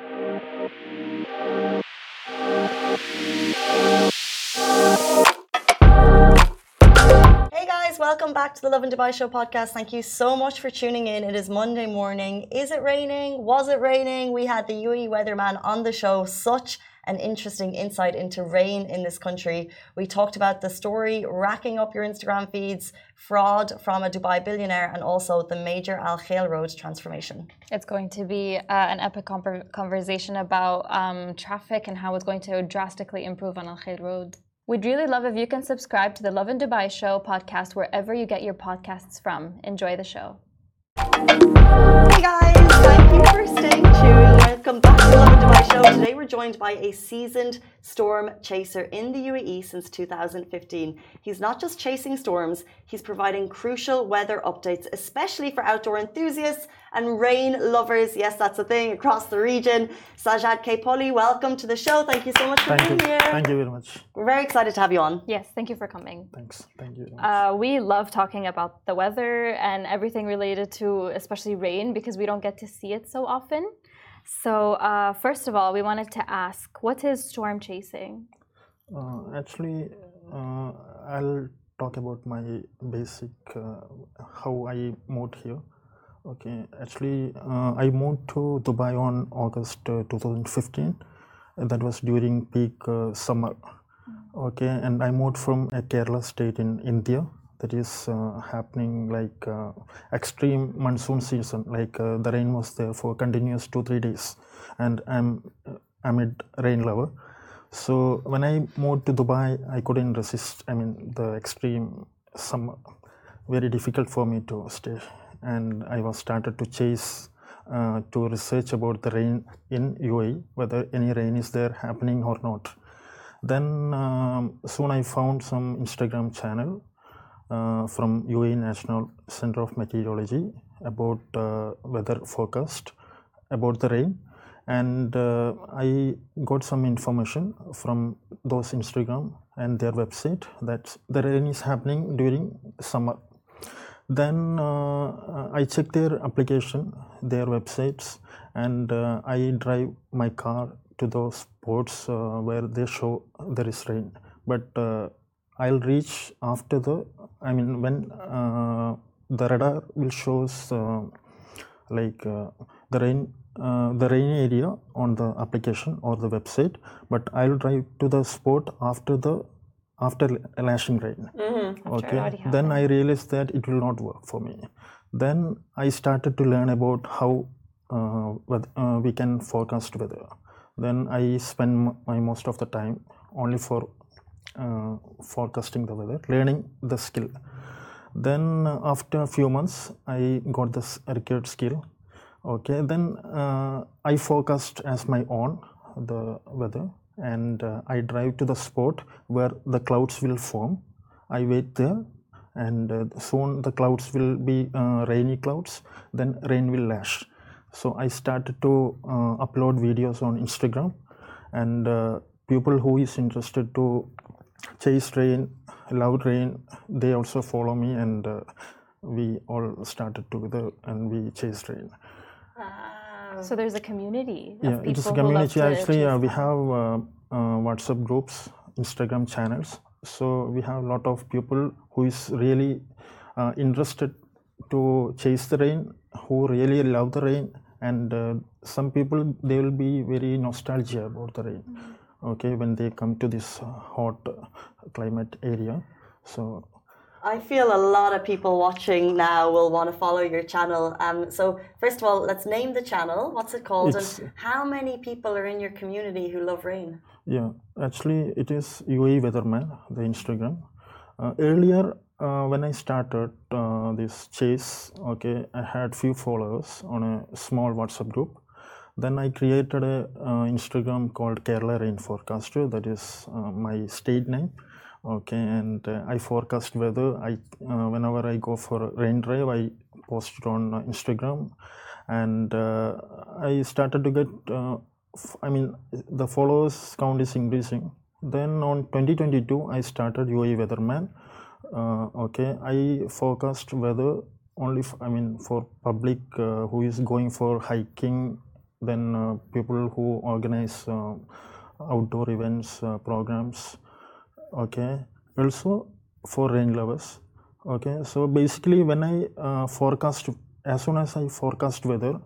Hey guys, welcome back to the Love and Dubai Show podcast. Thank you so much for tuning in. It is Monday morning. Is it raining? Was it raining? We had the UAE weatherman on the show. Such an interesting insight into rain in this country. We talked about the story racking up your Instagram feeds, fraud from a Dubai billionaire, and also the major Al Khail Road transformation. It's going to be uh, an epic conversation about um, traffic and how it's going to drastically improve on Al Khail Road. We'd really love if you can subscribe to the Love in Dubai Show podcast wherever you get your podcasts from. Enjoy the show. Hey guys, thank you for staying tuned. Welcome back to Love and Dubai Show. Today we're joined by a seasoned storm chaser in the UAE since 2015. He's not just chasing storms, he's providing crucial weather updates, especially for outdoor enthusiasts and rain lovers. Yes, that's a thing across the region. Sajad Kpoli, welcome to the show. Thank you so much for Thank being you. here. Thank you very much. We're very excited to have you on. Yes, thank you for coming. Thanks. Thank you. Uh, we love talking about the weather and everything related to, especially rain, because we don't get to see it so often. So, uh, first of all, we wanted to ask what is storm chasing? Uh, actually, uh, I'll talk about my basic uh, how I moved here. Okay, actually, uh, I moved to Dubai on August uh, 2015. and That was during peak uh, summer. Okay, and I moved from a Kerala state in India. That is uh, happening like uh, extreme monsoon season. Like uh, the rain was there for continuous two three days, and I'm uh, amid rain lover So when I moved to Dubai, I couldn't resist. I mean, the extreme summer, very difficult for me to stay, and I was started to chase uh, to research about the rain in UAE, whether any rain is there happening or not. Then um, soon I found some Instagram channel from UAE National Center of Meteorology about uh, weather forecast about the rain. And uh, i got some information from those instagram and their website that the rain is happening during summer. Then uh, i checked their application their websites and uh, i drive my car to those spots uh, where they show there is rain. But uh, i'll reach after the i mean when uh, the radar will shows uh, like uh, the rain uh, the rain area on the application or the website but i'll drive to the spot after the after lashing rain. Already okay? then i realized that it will not work for me. Then i started to learn about how uh, uh, we can forecast weather. Then i spend my most of the time only for uh, forecasting the weather learning the skill. Then after a few months i got this required skill. Okay then uh, i forecast as my own the weather and uh, i drive to the spot where the clouds will form. I wait there and uh, soon the clouds will be uh, rainy clouds then rain will lash. So i started to uh, upload videos on instagram and people who is interested to chase rain love rain they also follow me and uh, we all started together and we chased rain So, there's a community of yeah people it is a community actually uh, we have uh, uh, whatsapp groups instagram channels. So we have a lot of people who is really uh, interested to chase the rain who really love the rain and uh, some people they will be very nostalgic about the rain okay when they come to this uh, hot climate area so I feel a lot of people watching now will want to follow your channel. Um, so first of all, let's name the channel. What's it called? And how many people are in your community who love rain? Yeah, actually, it is UAE Weatherman, the Instagram. Uh, earlier, uh, when I started uh, this chase, okay, I had few followers on a small WhatsApp group. Then I created a Instagram called Kerala Rain Forecaster. That is uh, my state name. Okay, and uh, I forecast weather. I uh, whenever I go for rain drive, I post it on uh, Instagram, and uh, I started to get. Uh, f- I mean, the followers count is increasing. Then on 2022, I started UAE Weatherman. Okay, I forecast weather only. f I mean, for public who is going for hiking then uh, people who organize uh, outdoor events, uh, programs. Okay, also for rain lovers. Okay, so basically, when I forecast, as soon as I forecast weather,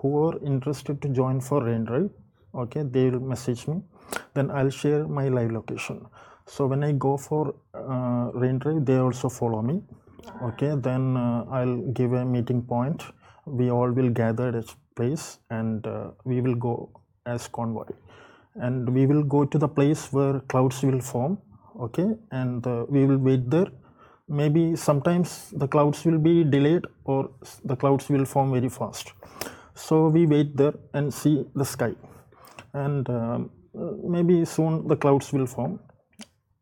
who are interested to join for rain drive, okay, they will message me. Then I'll share my live location. So when I go for uh, rain drive, they also follow me. Okay, then uh, I'll give a meeting point. We all will gather at place and uh, we will go as convoy. And we will go to the place where clouds will form. Okay, and uh, we will wait there. Maybe sometimes the clouds will be delayed or the clouds will form very fast. So we wait there and see the sky. And um, maybe soon the clouds will form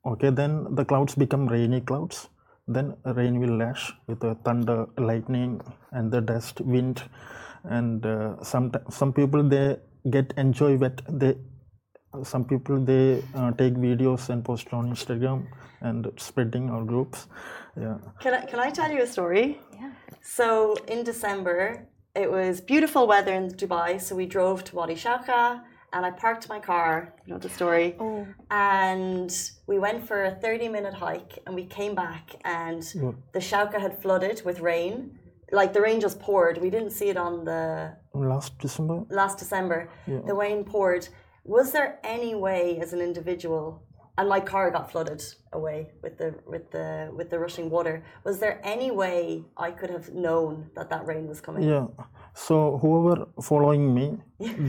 okay then the clouds become rainy clouds then rain will lash with the thunder lightning and the dust wind and uh, some some people they get enjoy wet they some people they uh, take videos and post on instagram and spreading our groups yeah Can I, can I tell you a story? Yeah. So in December, it was beautiful weather in Dubai. So we drove to Wadi Shauka and I parked my car. You know the story. Oh. And we went for a 30 minute hike and we came back and the Shauka had flooded with rain. Like the rain just poured. We didn't see it on the last december last December. The rain poured. Was there any way as an individual and my car got flooded away with the with the with the rushing water. Was there any way I could have known that that rain was coming? yeah so whoever following me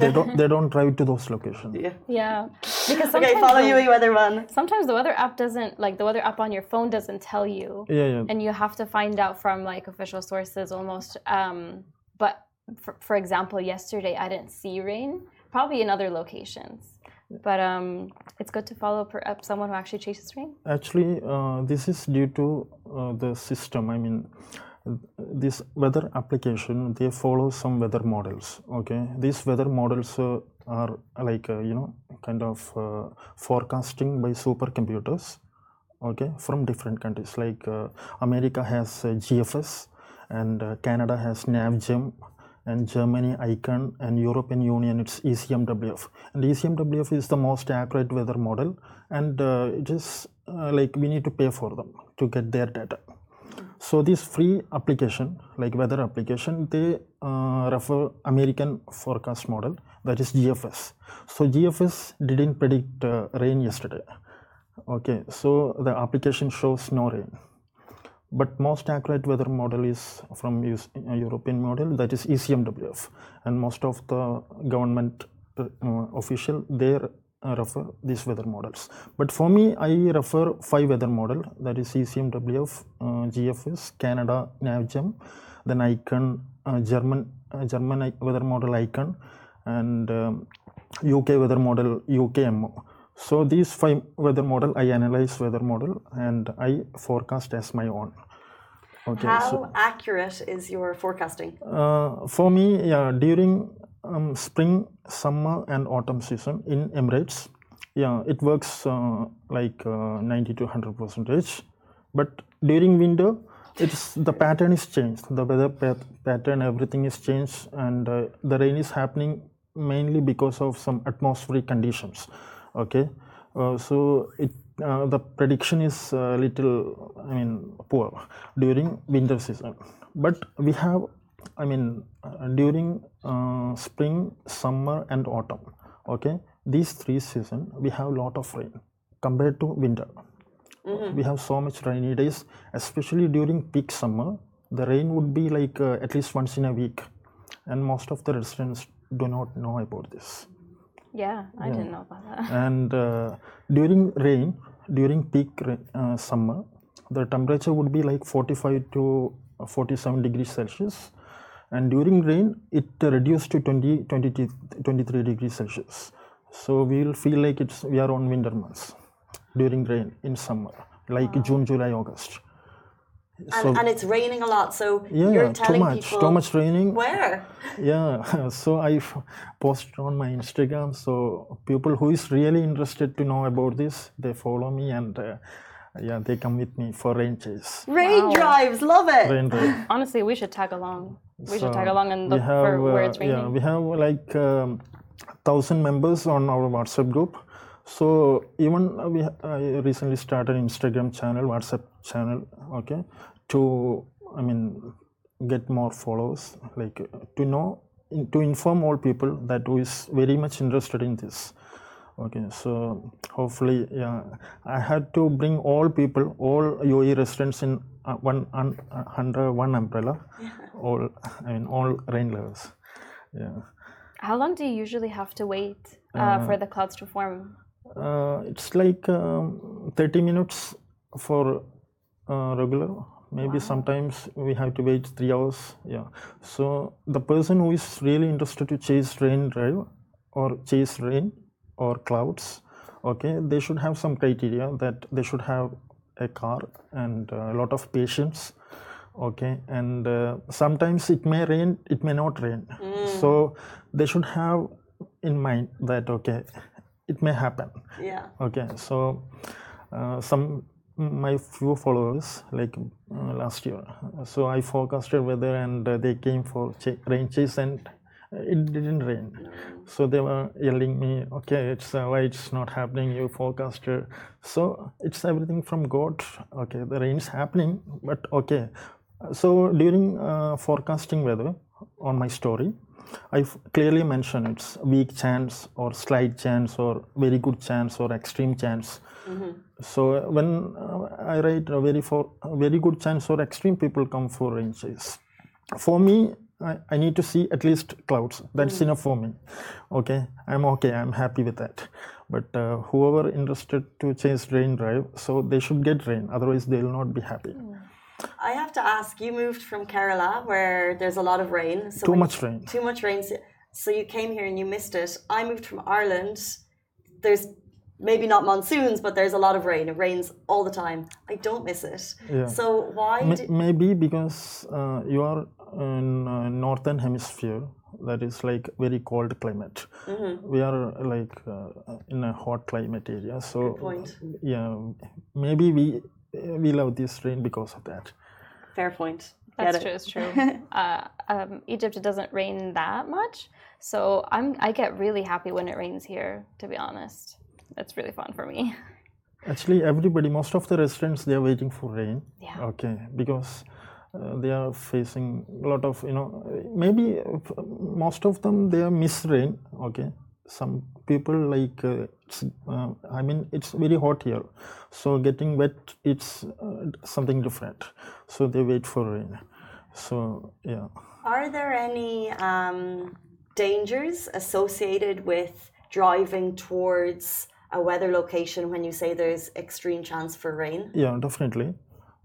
they don't they don't drive to those locations Yeah. Yeah. Because Okay, follow the- you, Weatherman. Sometimes the weather app doesn't like the weather app on your phone doesn't tell you. yeah yeah and you have to find out from like official sources almost um but for, for example yesterday i didn't see rain probably in other locations but um it's good to follow per, up someone who actually chases rain Actually, uh, this is due to uh, the system. I mean, this weather application they follow some weather models. Okay, these weather models uh, are like uh, you know kind of uh, forecasting by supercomputers. Okay, from different countries like uh, America has uh, GFS, and uh, Canada has NavGem, and Germany ICON, and European Union it's ECMWF. And ECMWF is the most accurate weather model, and uh, it is uh, like we need to pay for them to get their data. So this free application, like weather application, they uh, refer American forecast model that is GFS. So GFS didn't predict uh, rain yesterday. Okay, so the application shows no rain. But most accurate weather model is from US, uh, European model that is ECMWF, and most of the government uh, official they refer these weather models. But for me, I refer five weather model that is ECMWF, uh, GFS, Canada, NavGem, then ICON, uh, German uh, German i- weather model ICON, and um, UK weather model UKMO. So these five weather model, I analyze weather model and I forecast as my own. Okay. How So accurate is your forecasting? uh, for me, yeah, during um, spring, summer, and autumn season in Emirates, yeah, it works uh, like uh, 90 to 100 percentage. But during winter, it's the pattern is changed. The weather pat- pattern, everything is changed, and uh, the rain is happening mainly because of some atmospheric conditions. Okay, uh, so it uh, the prediction is a little, I mean, poor during winter season. But we have, I mean, uh, during uh, spring, summer, and autumn. Okay, these three seasons we have lot of rain compared to winter. We have so much rainy days, especially during peak summer. The rain would be like uh, at least once in a week, and most of the residents do not know about this. yeah i didn't know about that And uh, during rain, during peak uh, summer, the temperature would be like 45 to uh, 47 degrees Celsius. And during rain, it reduced to 20, 20, 23 degrees Celsius. So we will feel like it's we are on winter months during rain in summer, like June, July, August. And, and it's raining a lot, so Yeah, you're yeah, too telling much, people too much raining. where. yeah so i posted on my instagram so people who is really interested to know about this they follow me and uh, yeah, they come with me for rain chase. Rain Wow. drives, love it. Rain drive. Honestly, we should tag along. We should tag along and we look for where uh, it's raining. Yeah, we have like um, thousand members on our WhatsApp group. So even uh, we I recently started Instagram channel, WhatsApp channel. Okay, to I mean get more followers, like to know to inform all people that who is very much interested in this. Okay, so hopefully, yeah, I had to bring all people, all UAE residents in uh, one un, uh, under one umbrella, all I mean all rain levels. Yeah, How long do you usually have to wait uh, for the clouds to form? uh, it's like um, 30 minutes for uh, regular. Maybe sometimes we have to wait three hours. Yeah. So the person who is really interested to chase rain drive or chase rain or clouds, okay, they should have some criteria that they should have a car and a lot of patience. Okay, and uh, sometimes it may rain, it may not rain. So they should have in mind that okay, it may happen Yeah. okay so uh, some my few followers like uh, last year so i forecasted weather and uh, they came for ch- rain chase and it didn't rain so they were yelling me okay it's uh, why it's not happening you forecasted so it's everything from god okay the rain's happening but okay so during uh, forecasting weather on my story I clearly mention it's weak chance or slight chance or very good chance or extreme chance. So when uh, I write a very for a very good chance or extreme, people come for rain chase. For me, I, I need to see at least clouds. That's enough for me. Okay, I'm okay. I'm happy with that. But uh, whoever interested to chase rain drive, so they should get rain. Otherwise, they will not be happy. I have to ask, you moved from Kerala where there's a lot of rain. So Too much rain. Too much rain. So you came here and you missed it. I moved from Ireland. There's maybe not monsoons, but there's a lot of rain. It rains all the time. I don't miss it. Yeah. So why May- did, maybe because uh, you are in uh, northern hemisphere that is like very cold climate Mm-hmm. we are like uh, in a hot climate area so point. yeah maybe we we love this rain because of that fair point. That's Get true. it? It's true. uh, um, Egypt it doesn't rain that much, so I'm I get really happy when it rains here. To be honest, it's really fun for me. actually everybody most of the residents they are waiting for rain. Yeah. okay because uh, they are facing a lot of you know maybe uh, most of them they are miss rain. Okay some people like uh, it's, uh, i mean it's very hot here. So getting wet it's uh, something different. So they wait for rain. So yeah. Are there any um, dangers associated with driving towards a weather location when you say there's extreme chance for rain? yeah definitely.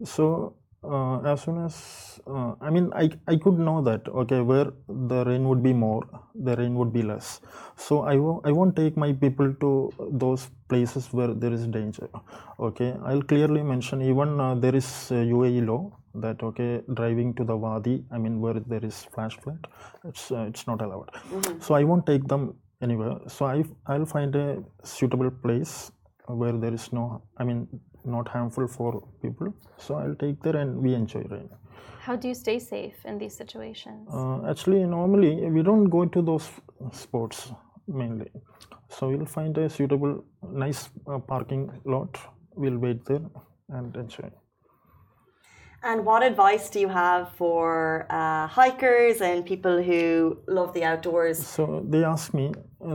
So uh, as soon as uh, i mean I, I could know that okay where the rain would be more the rain would be less. So i won't i won't take my people to those places where there is danger okay? I'll clearly mention even uh, there is uh, uae law that okay driving to the wadi i mean where there is flash flood it's uh, it's not allowed. So i won't take them anywhere so i i'll find a suitable place where there is no i mean not harmful for people. So i'll take there and we enjoy rain How do you stay safe in these situations? uh, actually normally we don't go to those spots mainly. So we'll find a suitable nice uh, parking lot. We'll wait there and enjoy And what advice do you have for uh, hikers and people who love the outdoors? so they ask me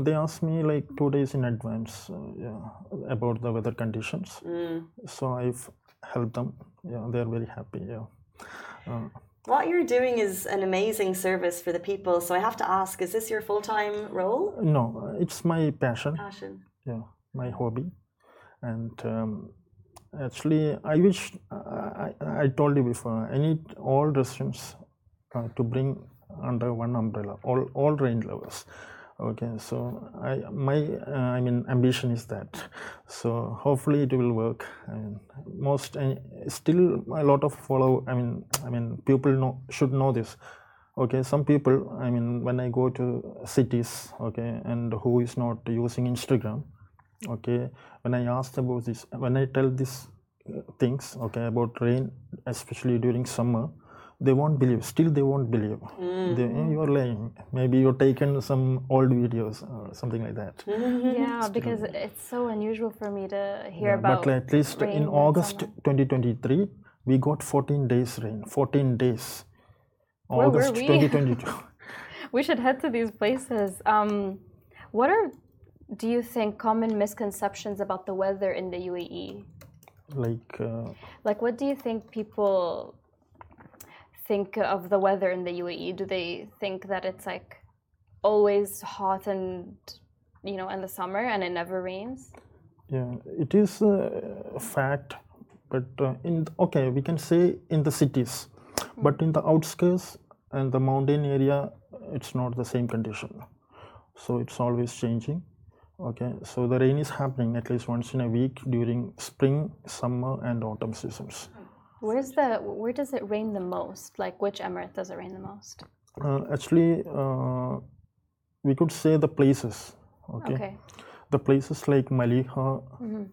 they ask me like two days in advance uh, yeah, about the weather conditions so i've helped them yeah they're very happy yeah uh, What you're doing is an amazing service for the people. So I have to ask, is this your full time role? no it's my passion Passion. yeah my hobby and um, actually i wish I, I, told you before i need all residents uh, to bring under one umbrella all all rain levels. Okay so i my uh, i mean ambition is that. So hopefully it will work. And most uh, still a lot of follow i mean i mean people know should know this. Okay some people i mean when i go to cities okay and who is not using instagram okay when i asked about this when i tell this things okay about rain especially during summer they won't believe still they won't believe they, "Eh, you're lying maybe you're taken some old videos or something like that Yeah, because it's so unusual for me to hear Yeah, about. but at least rain in in august summer. 2023 we got 14 days rain 14 days Where were august we? 2022 We should head to these places. Um, what are, do you think, common misconceptions about the weather in the UAE? like uh, Like, what do you think people think of the weather in the UAE? Do they think that it's like always hot and, you know, in the summer and it never rains? Yeah, it is a fact, but uh, in okay, we can say in the cities, but in the outskirts and the mountain area, it's not the same condition. So it's always changing. Okay, so the rain is happening at least once in a week during spring, summer, and autumn seasons. Where's the, where does it rain the most? Like, which emirate does it rain the most? Uh, actually, uh, we could say the places. Okay, Okay. the places like Maliha,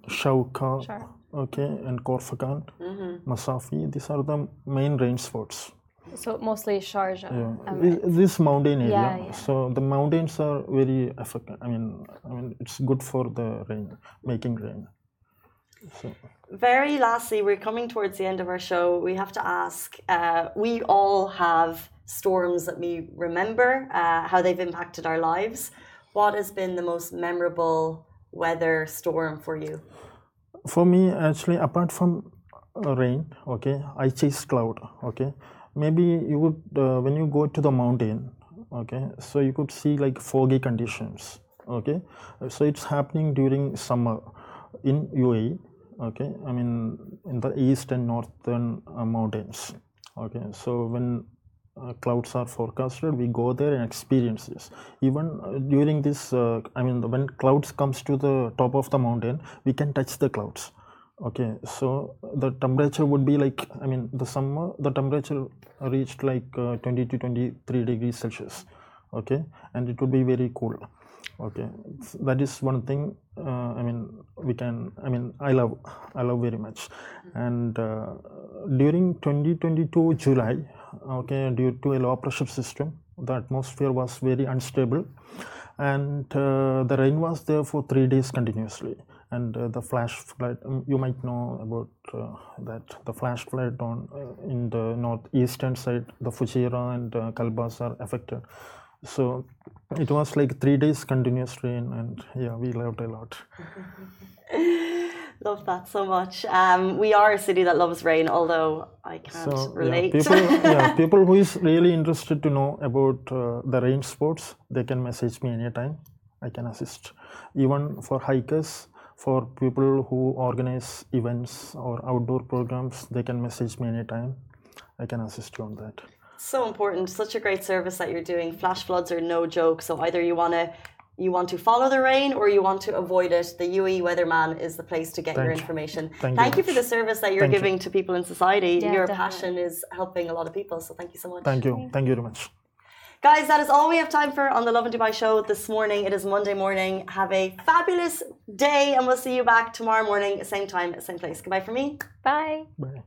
Shauka, Sure. okay, and Khor Fakkan, Masafi. These are the main rain spots. So mostly Sharjah. Yeah, Emirate. this mountain area. Yeah, yeah. So the mountains are very effective. I mean, I mean, it's good for the rain, making rain. So Very lastly, we're coming towards the end of our show. We have to ask uh, we all have storms that we remember, uh, how they've impacted our lives. What has been the most memorable weather storm for you? for me, actually, apart from uh, rain, okay, I chase cloud. Okay, maybe you would uh, when you go to the mountain. Okay, so you could see like foggy conditions. Okay, so it's happening during summer in UAE. Okay, I mean in the east and northern uh, mountains. Okay, so when uh, clouds are forecasted, we go there and experience this. Even uh, during this, uh, I mean, when clouds comes to the top of the mountain, we can touch the clouds. Okay, so the temperature would be like, I mean, the summer, the temperature reached like uh, 20 to 23 degrees Celsius. Okay, and it would be very cool. Okay, s- that is one thing. Uh, I mean, we can. I mean, I love, I love very much. And uh, during 2022 July, okay, due to a low pressure system, the atmosphere was very unstable, and uh, the rain was there for three days continuously. And uh, the flash flood, um, you might know about uh, that the flash flood on uh, in the northeastern side, the Fujairah and uh, Kalbas are affected. So it was like three days continuous rain, and yeah, we loved a lot. Love that so much. Um, we are a city that loves rain, although I can't So relate. yeah, people, yeah, people who is really interested to know about uh, the rain sports, they can message me anytime. I can assist. Even for hikers, for people who organize events or outdoor programs, they can message me anytime. I can assist you on that. so important such a great service that you're doing flash floods are no joke so either you want to you want to follow the rain or you want to avoid it the ue weatherman is the place to get your Thank you. information Thank you you for the service that you're Thank you. giving to people in society Yeah, your definitely. passion is helping a lot of people so thank you so much Thank you. Thank you very much. Guys that is all we have time for on the love and dubai show this morning it is monday morning have a fabulous day and we'll see you back tomorrow morning same time same place goodbye for me Bye. Bye.